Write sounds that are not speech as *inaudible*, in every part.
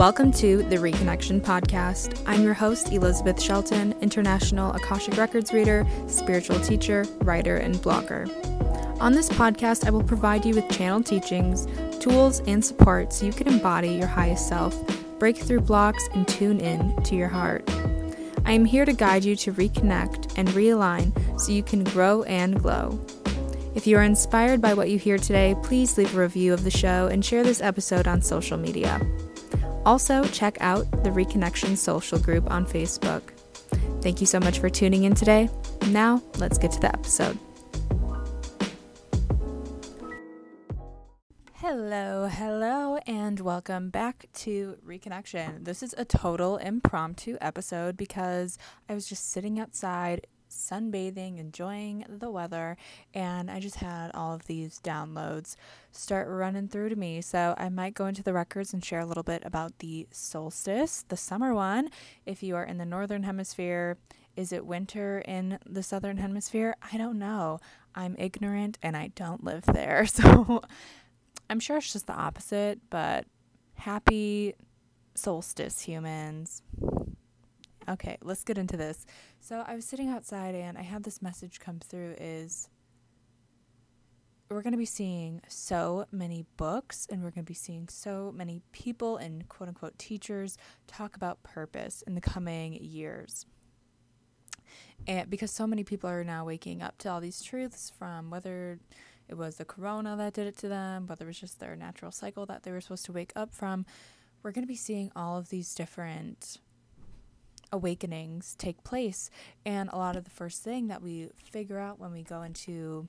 Welcome to the Reconnection Podcast. I'm your host, Elizabeth Shelton, international Akashic Records reader, spiritual teacher, writer, and blogger. On this podcast, I will provide you with channel teachings, tools, and support so you can embody your highest self, break through blocks, and tune in to your heart. I am here to guide you to reconnect and realign so you can grow and glow. If you are inspired by what you hear today, please leave a review of the show and share this episode on social media. Also, check out the Reconnection social group on Facebook. Thank you so much for tuning in today. Now, let's get to the episode. Hello, hello, and welcome back to Reconnection. This is a total impromptu episode because I was just sitting outside, sunbathing, enjoying the weather, and I just had all of these downloads start running through to me. So I might go into the records and share a little bit about the solstice, the summer one. If you are in the northern hemisphere, is it winter in the southern hemisphere? I don't know. I'm ignorant and I don't live there. *laughs* So I'm sure it's just the opposite, but happy solstice, humans. Okay, let's get into this. So I was sitting outside and I had this message come through is we're going to be seeing so many books and we're going to be seeing so many people and quote unquote teachers talk about purpose in the coming years. And because so many people are now waking up to all these truths from whether it was the corona that did it to them, whether it was just their natural cycle that they were supposed to wake up from. We're going to be seeing all of these different awakenings take place. And a lot of the first thing that we figure out when we go into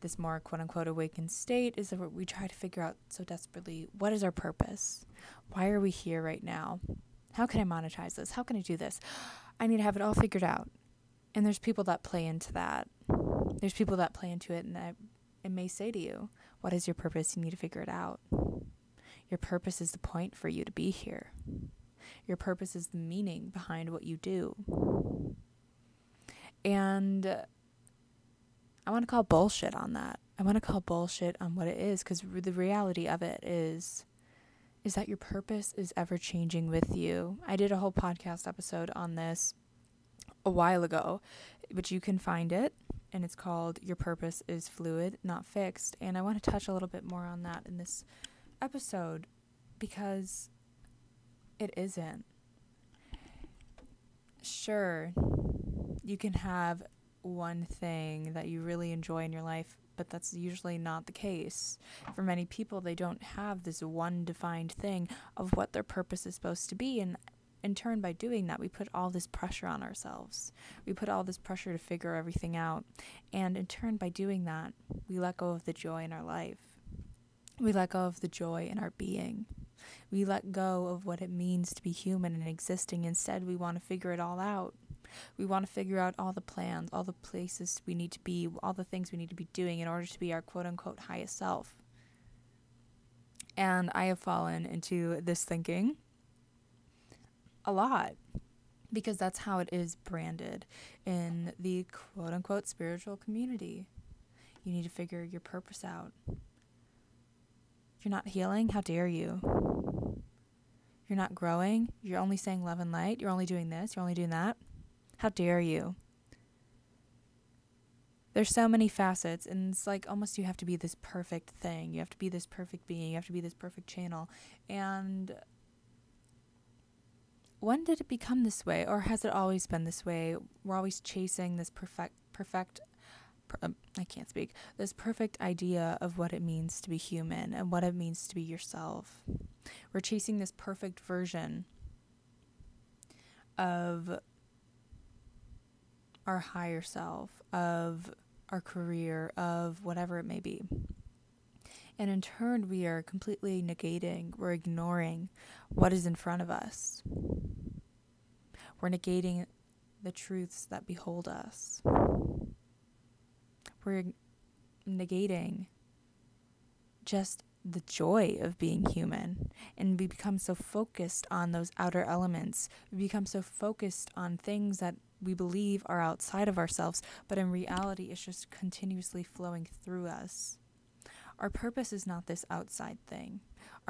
this more quote unquote awakened state is that we try to figure out so desperately what is our purpose? Why are we here right now? How can I monetize this? How can I do this? I need to have it all figured out. And there's people that play into that. There's people that play into it and that it may say to you, What is your purpose? You need to figure it out. Your purpose is the point for you to be here. Your purpose is the meaning behind what you do. And I want to call bullshit on that. I want to call bullshit on what it is because the reality of it is is that your purpose is ever changing with you. I did a whole podcast episode on this a while ago, but you can find it and it's called Your Purpose is Fluid, Not Fixed. And I want to touch a little bit more on that in this episode because it isn't. Sure, you can have one thing that you really enjoy in your life, but that's usually not the case. For many people, they don't have this one defined thing of what their purpose is supposed to be. And in turn, by doing that, we put all this pressure on ourselves. We put all this pressure to figure everything out. And in turn, by doing that, we let go of the joy in our life. We let go of the joy in our being. We let go of what it means to be human and existing. Instead, we want to figure it all out. We want to figure out all the plans, all the places we need to be, all the things we need to be doing in order to be our quote unquote highest self. And I have fallen into this thinking a lot because that's how it is branded in the quote unquote spiritual community. You need to figure your purpose out. You're not healing? How dare you? You're not growing? You're only saying love and light? You're only doing this? You're only doing that? How dare you? There's so many facets, and it's like almost you have to be this perfect thing. You have to be this perfect being. You have to be this perfect channel. And when did it become this way or has it always been this way we're always chasing this perfect perfect per, um, i can't speak this perfect idea of what it means to be human and what it means to be yourself we're chasing this perfect version of our higher self of our career of whatever it may be and in turn, we are completely negating, we're ignoring what is in front of us. We're negating the truths that behold us. We're negating just the joy of being human. And we become so focused on those outer elements. We become so focused on things that we believe are outside of ourselves, but in reality, it's just continuously flowing through us Our purpose is not this outside thing.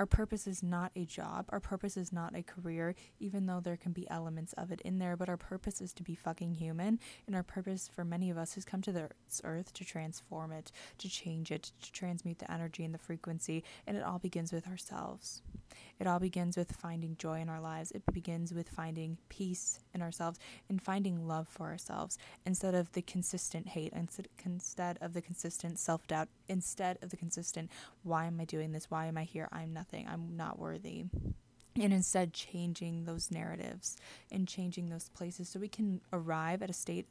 Our purpose is not a job. Our purpose is not a career, even though there can be elements of it in there. But our purpose is to be fucking human. And our purpose for many of us has come to this earth to transform it, to change it, to transmute the energy and the frequency. And it all begins with ourselves. It all begins with finding joy in our lives. It begins with finding peace in ourselves and finding love for ourselves instead of the consistent hate, instead of the consistent self doubt, instead of the consistent, why am I doing this? Why am I here? I'm nothing. I'm not worthy. And instead, changing those narratives and changing those places so we can arrive at a state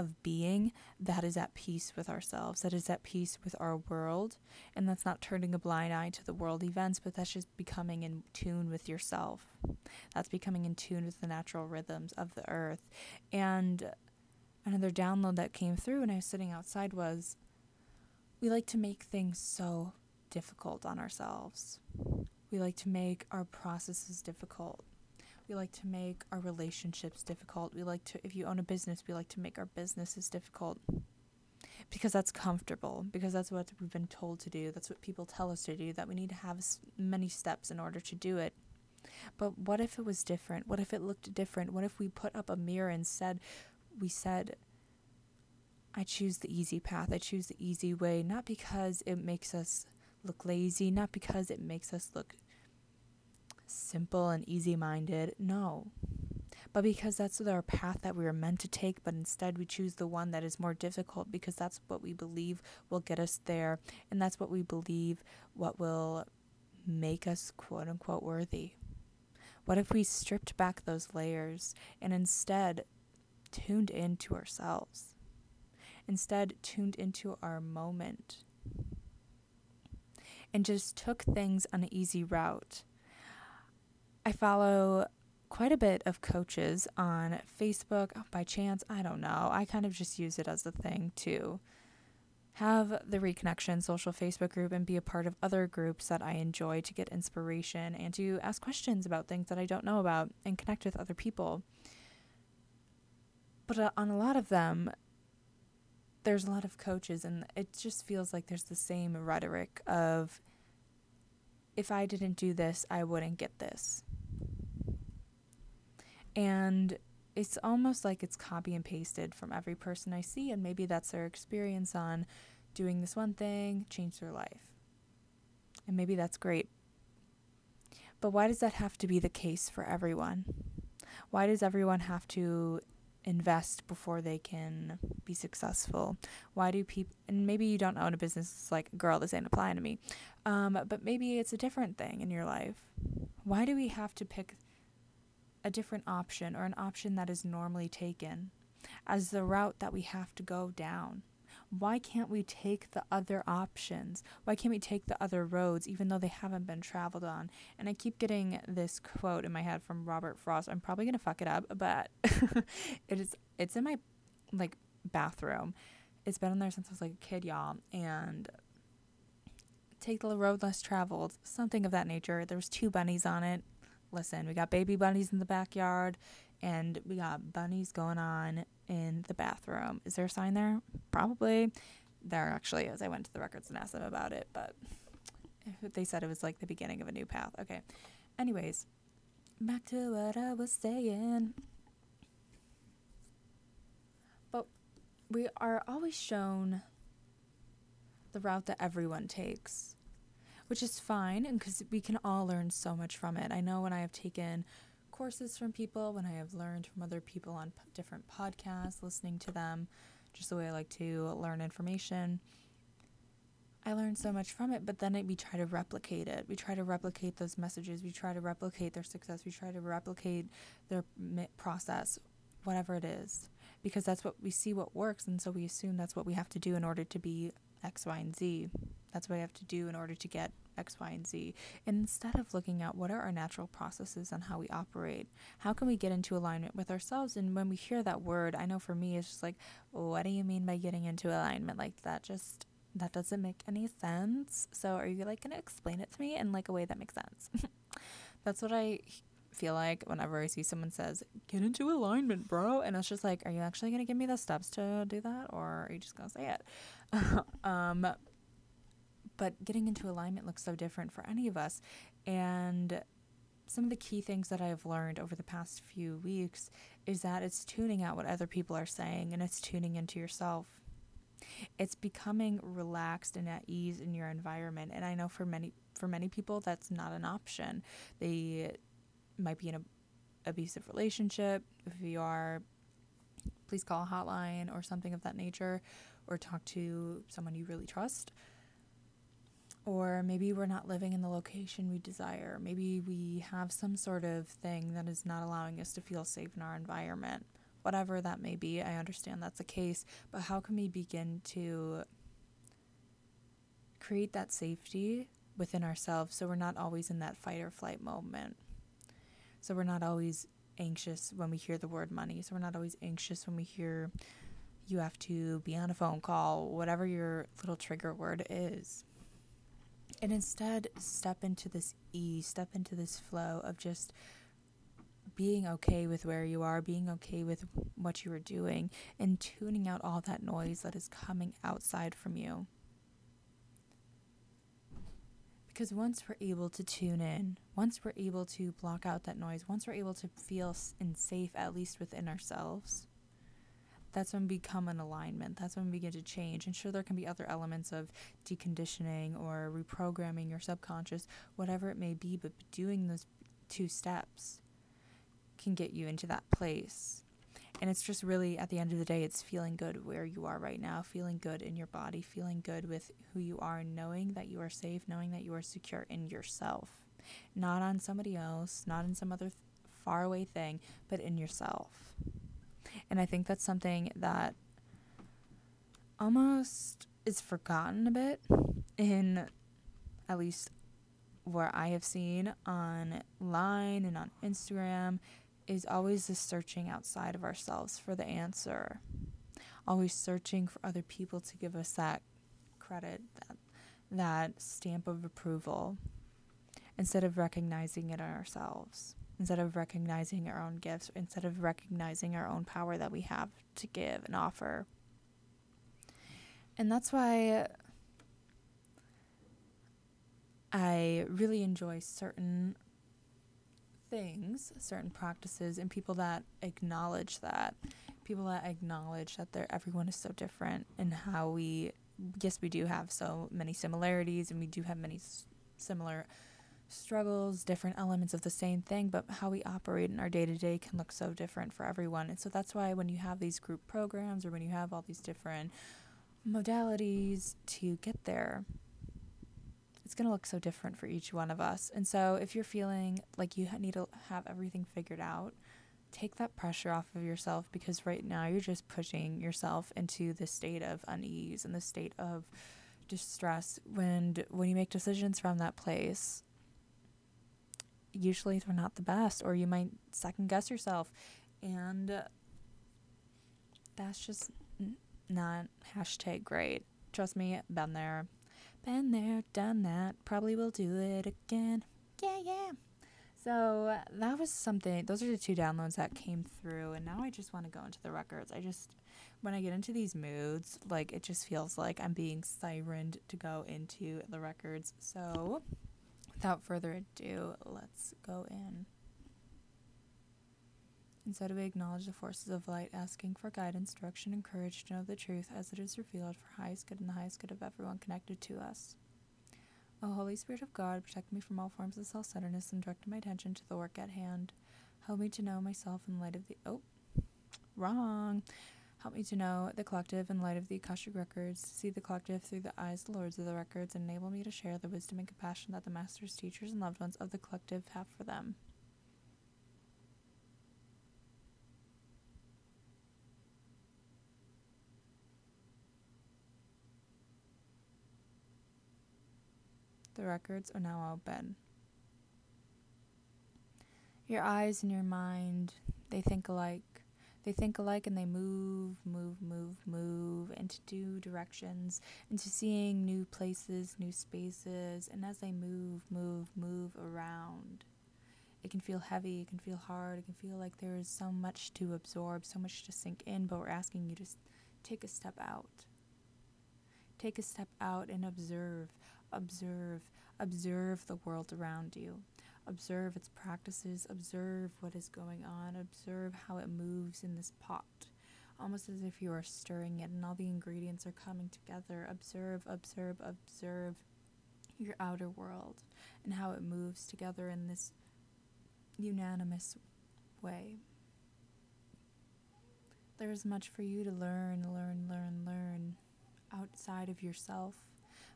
of being that is at peace with ourselves, that is at peace with our world. And that's not turning a blind eye to the world events, but that's just becoming in tune with yourself. That's becoming in tune with the natural rhythms of the earth. And another download that came through when I was sitting outside was we like to make things so difficult on ourselves. We like to make our processes difficult. We like to make our relationships difficult. We like to, if you own a business, we like to make our businesses difficult because that's comfortable, because that's what we've been told to do. That's what people tell us to do, that we need to have many steps in order to do it. But what if it was different? What if it looked different? What if we put up a mirror and said, we said, I choose the easy path. I choose the easy way, not because it makes us look lazy, not because it makes us look simple and easy minded. No. But because that's our path that we were meant to take, but instead we choose the one that is more difficult because that's what we believe will get us there. And that's what we believe what will make us quote unquote worthy. What if we stripped back those layers and instead tuned into ourselves? Instead, tuned into our moment and just took things on an easy route I follow quite a bit of coaches on Facebook by chance. I don't know. I kind of just use it as a thing to have the Reconnection social Facebook group and be a part of other groups that I enjoy to get inspiration and to ask questions about things that I don't know about and connect with other people. But uh, on a lot of them, there's a lot of coaches, and it just feels like there's the same rhetoric of if I didn't do this, I wouldn't get this. And it's almost like it's copy and pasted from every person I see, and maybe that's their experience on doing this one thing, change their life. And maybe that's great. But why does that have to be the case for everyone? Why does everyone have to invest before they can be successful? Why do people, and maybe you don't own a business, it's like, girl, this ain't applying to me. Um, but maybe it's a different thing in your life. Why do we have to pick a different option or an option that is normally taken as the route that we have to go down? Why can't we take the other options? Why can't we take the other roads even though they haven't been traveled on? And I keep getting this quote in my head from Robert Frost. I'm probably going to fuck it up, but *laughs* it is it's in my like bathroom. It's been in there since I was like a kid, y'all, and take the road less traveled, something of that nature. There's two bunnies on it listen, we got baby bunnies in the backyard and we got bunnies going on in the bathroom. Is there a sign there? Probably. There actually is. I went to the records and asked them about it, but *laughs* they said it was like the beginning of a new path. Okay. Anyways, back to what I was saying. But we are always shown the route that everyone takes which is fine and because we can all learn so much from it. I know when I have taken courses from people, when I have learned from other people on p- different podcasts, listening to them, just the way I like to learn information. I learned so much from it, but then it, we try to replicate it. We try to replicate those messages. We try to replicate their success. We try to replicate their process, whatever it is, because that's what we see what works, and so we assume that's what we have to do in order to be X, Y, and Z. That's what I have to do in order to get X, Y, and Z. Instead of looking at what are our natural processes and how we operate, how can we get into alignment with ourselves? And when we hear that word, I know for me, it's just like, what do you mean by getting into alignment? Like that just that doesn't make any sense. So are you like going to explain it to me in like a way that makes sense? *laughs* That's what I feel like whenever I see someone says, get into alignment, bro. And it's just like, are you actually going to give me the steps to do that? Or are you just going to say it? *laughs* um, but getting into alignment looks so different for any of us. And some of the key things that I've learned over the past few weeks is that it's tuning out what other people are saying and it's tuning into yourself. It's becoming relaxed and at ease in your environment. And I know for many for many people that's not an option. They might be in an abusive relationship. If you are, please call a hotline or something of that nature or talk to someone you really trust. Or maybe we're not living in the location we desire. Maybe we have some sort of thing that is not allowing us to feel safe in our environment. Whatever that may be, I understand that's the case, but how can we begin to create that safety within ourselves so we're not always in that fight or flight moment? So we're not always anxious when we hear the word money. So we're not always anxious when we hear you have to be on a phone call, whatever your little trigger word is. And instead, step into this ease, step into this flow of just being okay with where you are, being okay with what you are doing, and tuning out all that noise that is coming outside from you. Because once we're able to tune in, once we're able to block out that noise, once we're able to feel in safe, at least within ourselves, that's when we become an alignment. That's when we begin to change. And sure, there can be other elements of deconditioning or reprogramming your subconscious, whatever it may be, but doing those two steps can get you into that place. And it's just really, at the end of the day, it's feeling good where you are right now, feeling good in your body, feeling good with who you are, knowing that you are safe, knowing that you are secure in yourself, not on somebody else, not in some other th- faraway thing, but in yourself. And I think that's something that almost is forgotten a bit in at least where I have seen online and on Instagram is always the searching outside of ourselves for the answer. Always searching for other people to give us that credit, that, that stamp of approval, instead of recognizing it ourselves, instead of recognizing our own gifts, instead of recognizing our own power that we have to give and offer. And that's why I really enjoy certain things, certain practices, and people that acknowledge that. People that acknowledge that they're, everyone is so different and how we, yes, we do have so many similarities and we do have many s- similar struggles, different elements of the same thing, but how we operate in our day to day can look so different for everyone. And so that's why when you have these group programs or when you have all these different modalities to get there, it's going to look so different for each one of us. And so if you're feeling like you need to have everything figured out, take that pressure off of yourself because right now you're just pushing yourself into this state of unease and the state of distress when when you make decisions from that place usually they're not the best or you might second guess yourself and that's just not hashtag great trust me been there been there, done that, probably will do it again. Yeah, yeah. So that was something, those are the two downloads that came through. And now I just want to go into the records. I just, when I get into these moods, like it just feels like I'm being sirened to go into the records. So without further ado, let's go in. Instead, we acknowledge the forces of light, asking for guidance, direction, and courage to know the truth as it is revealed for highest good and the highest good of everyone connected to us. O Holy Spirit of God, protect me from all forms of self centeredness and direct my attention to the work at hand. Help me to know myself in light of the. Oh, wrong. Help me to know the collective in light of the Akashic records, see the collective through the eyes of the lords of the records, and enable me to share the wisdom and compassion that the masters, teachers, and loved ones of the collective have for them. The records are now open. Your eyes and your mind, they think alike. They think alike and they move, move, move, move into new directions, into seeing new places, new spaces. And as they move, move, move around, it can feel heavy, it can feel hard, it can feel like there is so much to absorb, so much to sink in, but we're asking you to take a step out Take a step out and observe, observe, observe the world around you. Observe its practices, observe what is going on, observe how it moves in this pot, almost as if you are stirring it and all the ingredients are coming together. Observe, observe, observe your outer world and how it moves together in this unanimous way. There is much for you to learn, learn, learn, learn outside of yourself.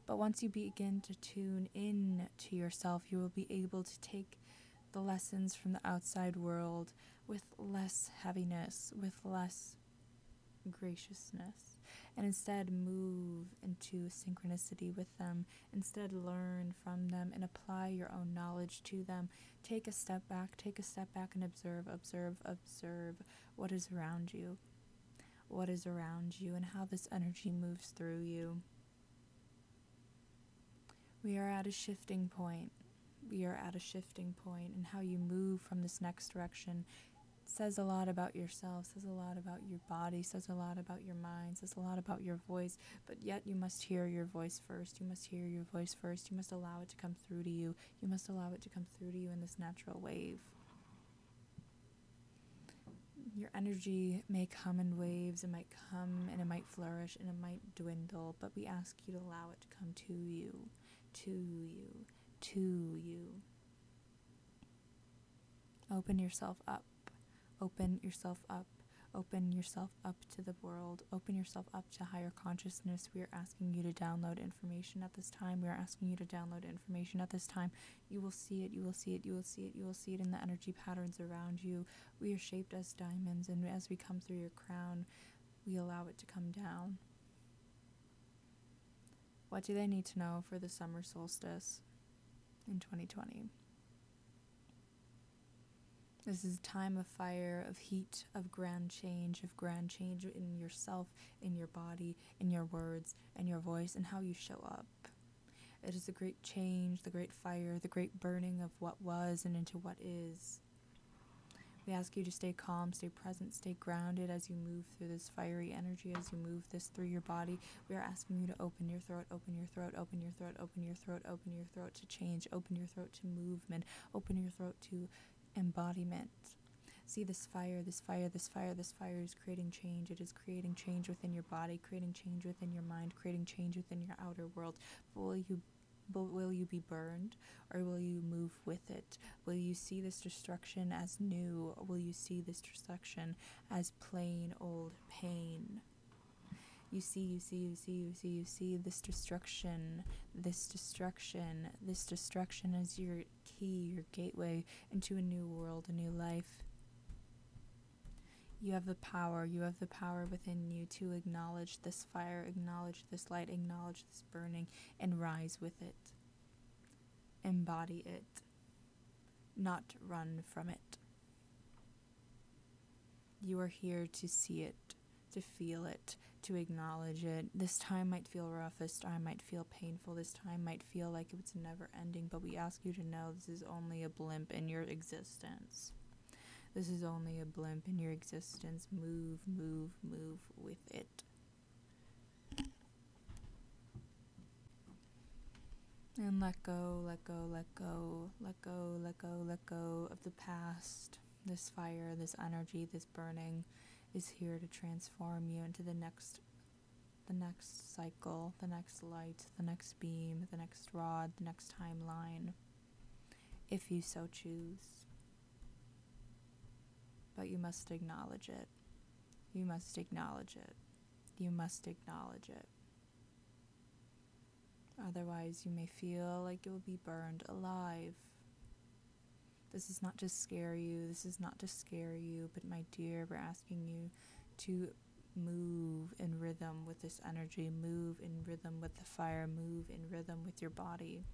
But once you begin to tune in to yourself, you will be able to take the lessons from the outside world with less heaviness, with less graciousness, and instead move into synchronicity with them. Instead, learn from them and apply your own knowledge to them. Take a step back, take a step back and observe, observe, observe what is around you, what is around you, and how this energy moves through you. We are at a shifting point. We are at a shifting point, and how you move from this next direction says a lot about yourself, says a lot about your body, says a lot about your mind, says a lot about your voice, but yet you must hear your voice first. You must hear your voice first. You must allow it to come through to you. You must allow it to come through to you in this natural wave. Your energy may come in waves, it might come and it might flourish and it might dwindle, but we ask you to allow it to come to you to you, to you. Open yourself up. Open yourself up. Open yourself up to the world. Open yourself up to higher consciousness. We are asking you to download information at this time. We are asking you to download information at this time. You will see it. You will see it. You will see it. You will see it in the energy patterns around you. We are shaped as diamonds, and as we come through your crown, we allow it to come down. What do they need to know for the summer solstice in 2020? This is a time of fire, of heat, of grand change, of grand change in yourself, in your body, in your words, and your voice, and how you show up. It is the great change, the great fire, the great burning of what was and into what is. We ask you to stay calm, stay present, stay grounded as you move through this fiery energy, as you move this through your body. We are asking you to open your throat, open your throat, open your throat, open your throat, open your throat to change, open your throat to movement, open your throat to embodiment. See this fire, this fire, this fire, this fire is creating change. It is creating change within your body, creating change within your mind, creating change within your outer world. But will you but will you be burned or will you move with it? Will you see this destruction as new or will you see this destruction as plain old pain? You see, you see, you see, you see, you see this destruction, this destruction, this destruction as your key, your gateway into a new world, a new life. You have the power, you have the power within you to acknowledge this fire, acknowledge this light, acknowledge this burning, and rise with it. Embody it, not run from it. You are here to see it, to feel it, to acknowledge it. This time might feel rough, this time might feel painful, this time might feel like it's never ending, but we ask you to know this is only a blimp in your existence. This is only a blimp in your existence. Move, move, move with it. And let go, let go, let go, let go, let go, let go of the past. This fire, this energy, this burning is here to transform you into the next the next cycle, the next light, the next beam, the next rod, the next timeline, if you so choose but you must acknowledge it. You must acknowledge it. You must acknowledge it. Otherwise, you may feel like you'll be burned alive. This is not to scare you. This is not to scare you, but my dear, we're asking you to move in rhythm with this energy, move in rhythm with the fire, move in rhythm with your body.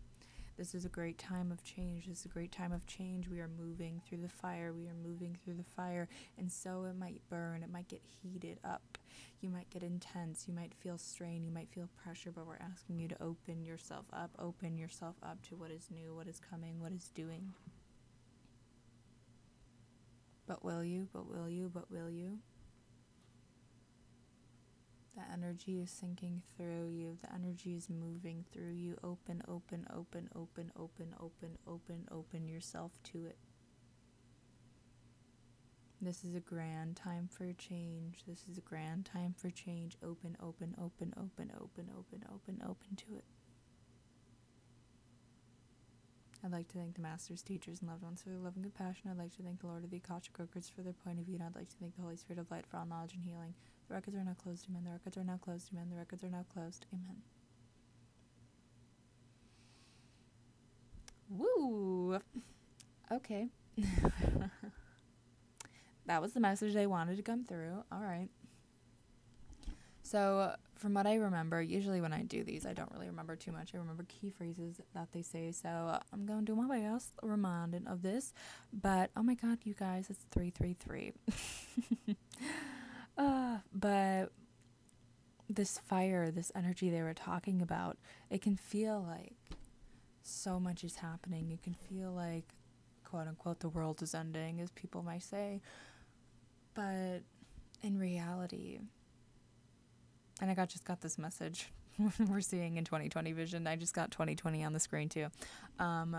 This is a great time of change. This is a great time of change. We are moving through the fire. We are moving through the fire. And so it might burn. It might get heated up. You might get intense. You might feel strain. You might feel pressure. But we're asking you to open yourself up. Open yourself up to what is new, what is coming, what is doing. But will you? But will you? But will you? The energy is sinking through you. The energy is moving through you. Open, open, open, open, open, open, open, open yourself to it. This is a grand time for change. This is a grand time for change. Open, open, open, open, open, open, open, open to it. I'd like to thank the masters, teachers, and loved ones for their love and compassion. I'd like to thank the Lord of the Akashic Records for their point of view, and I'd like to thank the Holy Spirit of Light for all knowledge and healing. The records are now closed, amen. The records are now closed, amen. The records are now closed, amen. Woo! Okay. *laughs* that was the message they wanted to come through. All right. So, from what I remember, usually when I do these, I don't really remember too much. I remember key phrases that they say. So, I'm going to do my best reminding of this. But, oh my god, you guys, it's 333. *laughs* uh, *sighs* but this fire, this energy they were talking about, it can feel like so much is happening. It can feel like, quote unquote, the world is ending, as people might say. But in reality, and I got just got this message *laughs* we're seeing in 2020 vision. I just got 2020 on the screen too. Um,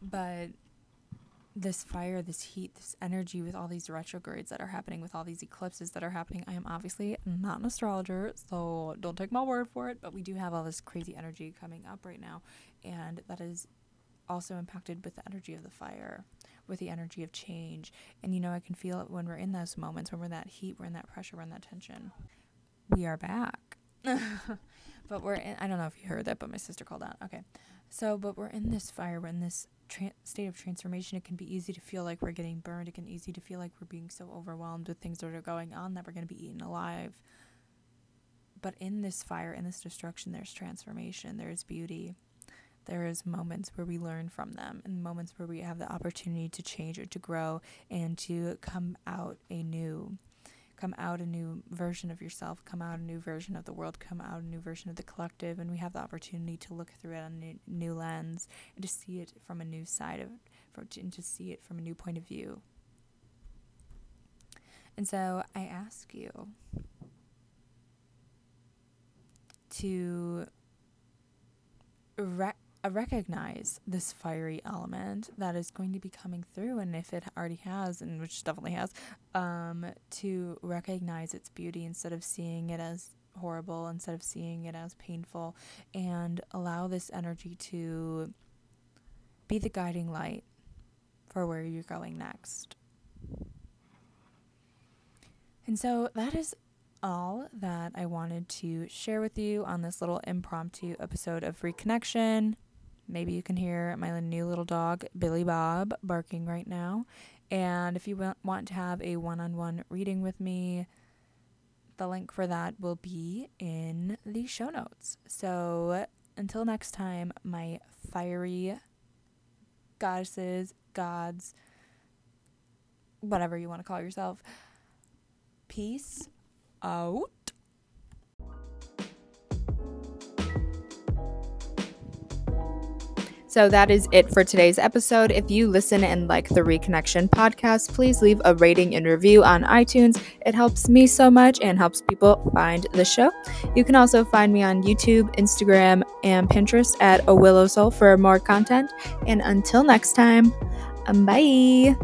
but this fire, this heat, this energy with all these retrogrades that are happening, with all these eclipses that are happening. I am obviously not an astrologer, so don't take my word for it, but we do have all this crazy energy coming up right now, and that is also impacted with the energy of the fire with the energy of change. And you know, I can feel it when we're in those moments, when we're in that heat, we're in that pressure, we're in that tension. We are back. *laughs* but we're in, I don't know if you heard that, but my sister called out. Okay. So, but we're in this fire, we're in this tra- state of transformation. It can be easy to feel like we're getting burned. It can be easy to feel like we're being so overwhelmed with things that are going on that we're going to be eaten alive. But in this fire, in this destruction, there's transformation, there's beauty there is moments where we learn from them and moments where we have the opportunity to change or to grow and to come out a new come out a new version of yourself come out a new version of the world come out a new version of the collective and we have the opportunity to look through it on a new, lens and to see it from a new side of and to see it from a new point of view. And so i ask you to re- recognize this fiery element that is going to be coming through and if it already has and which definitely has um, to recognize its beauty instead of seeing it as horrible instead of seeing it as painful and allow this energy to be the guiding light for where you're going next and so that is all that I wanted to share with you on this little impromptu episode of Reconnection. Maybe you can hear my new little dog, Billy Bob, barking right now. And if you want to have a one on one reading with me, the link for that will be in the show notes. So until next time, my fiery goddesses, gods, whatever you want to call yourself, peace out. So that is it for today's episode. If you listen and like the Reconnection podcast, please leave a rating and review on iTunes. It helps me so much and helps people find the show. You can also find me on YouTube, Instagram, and Pinterest at A Willow Soul for more content. And until next time, um, bye.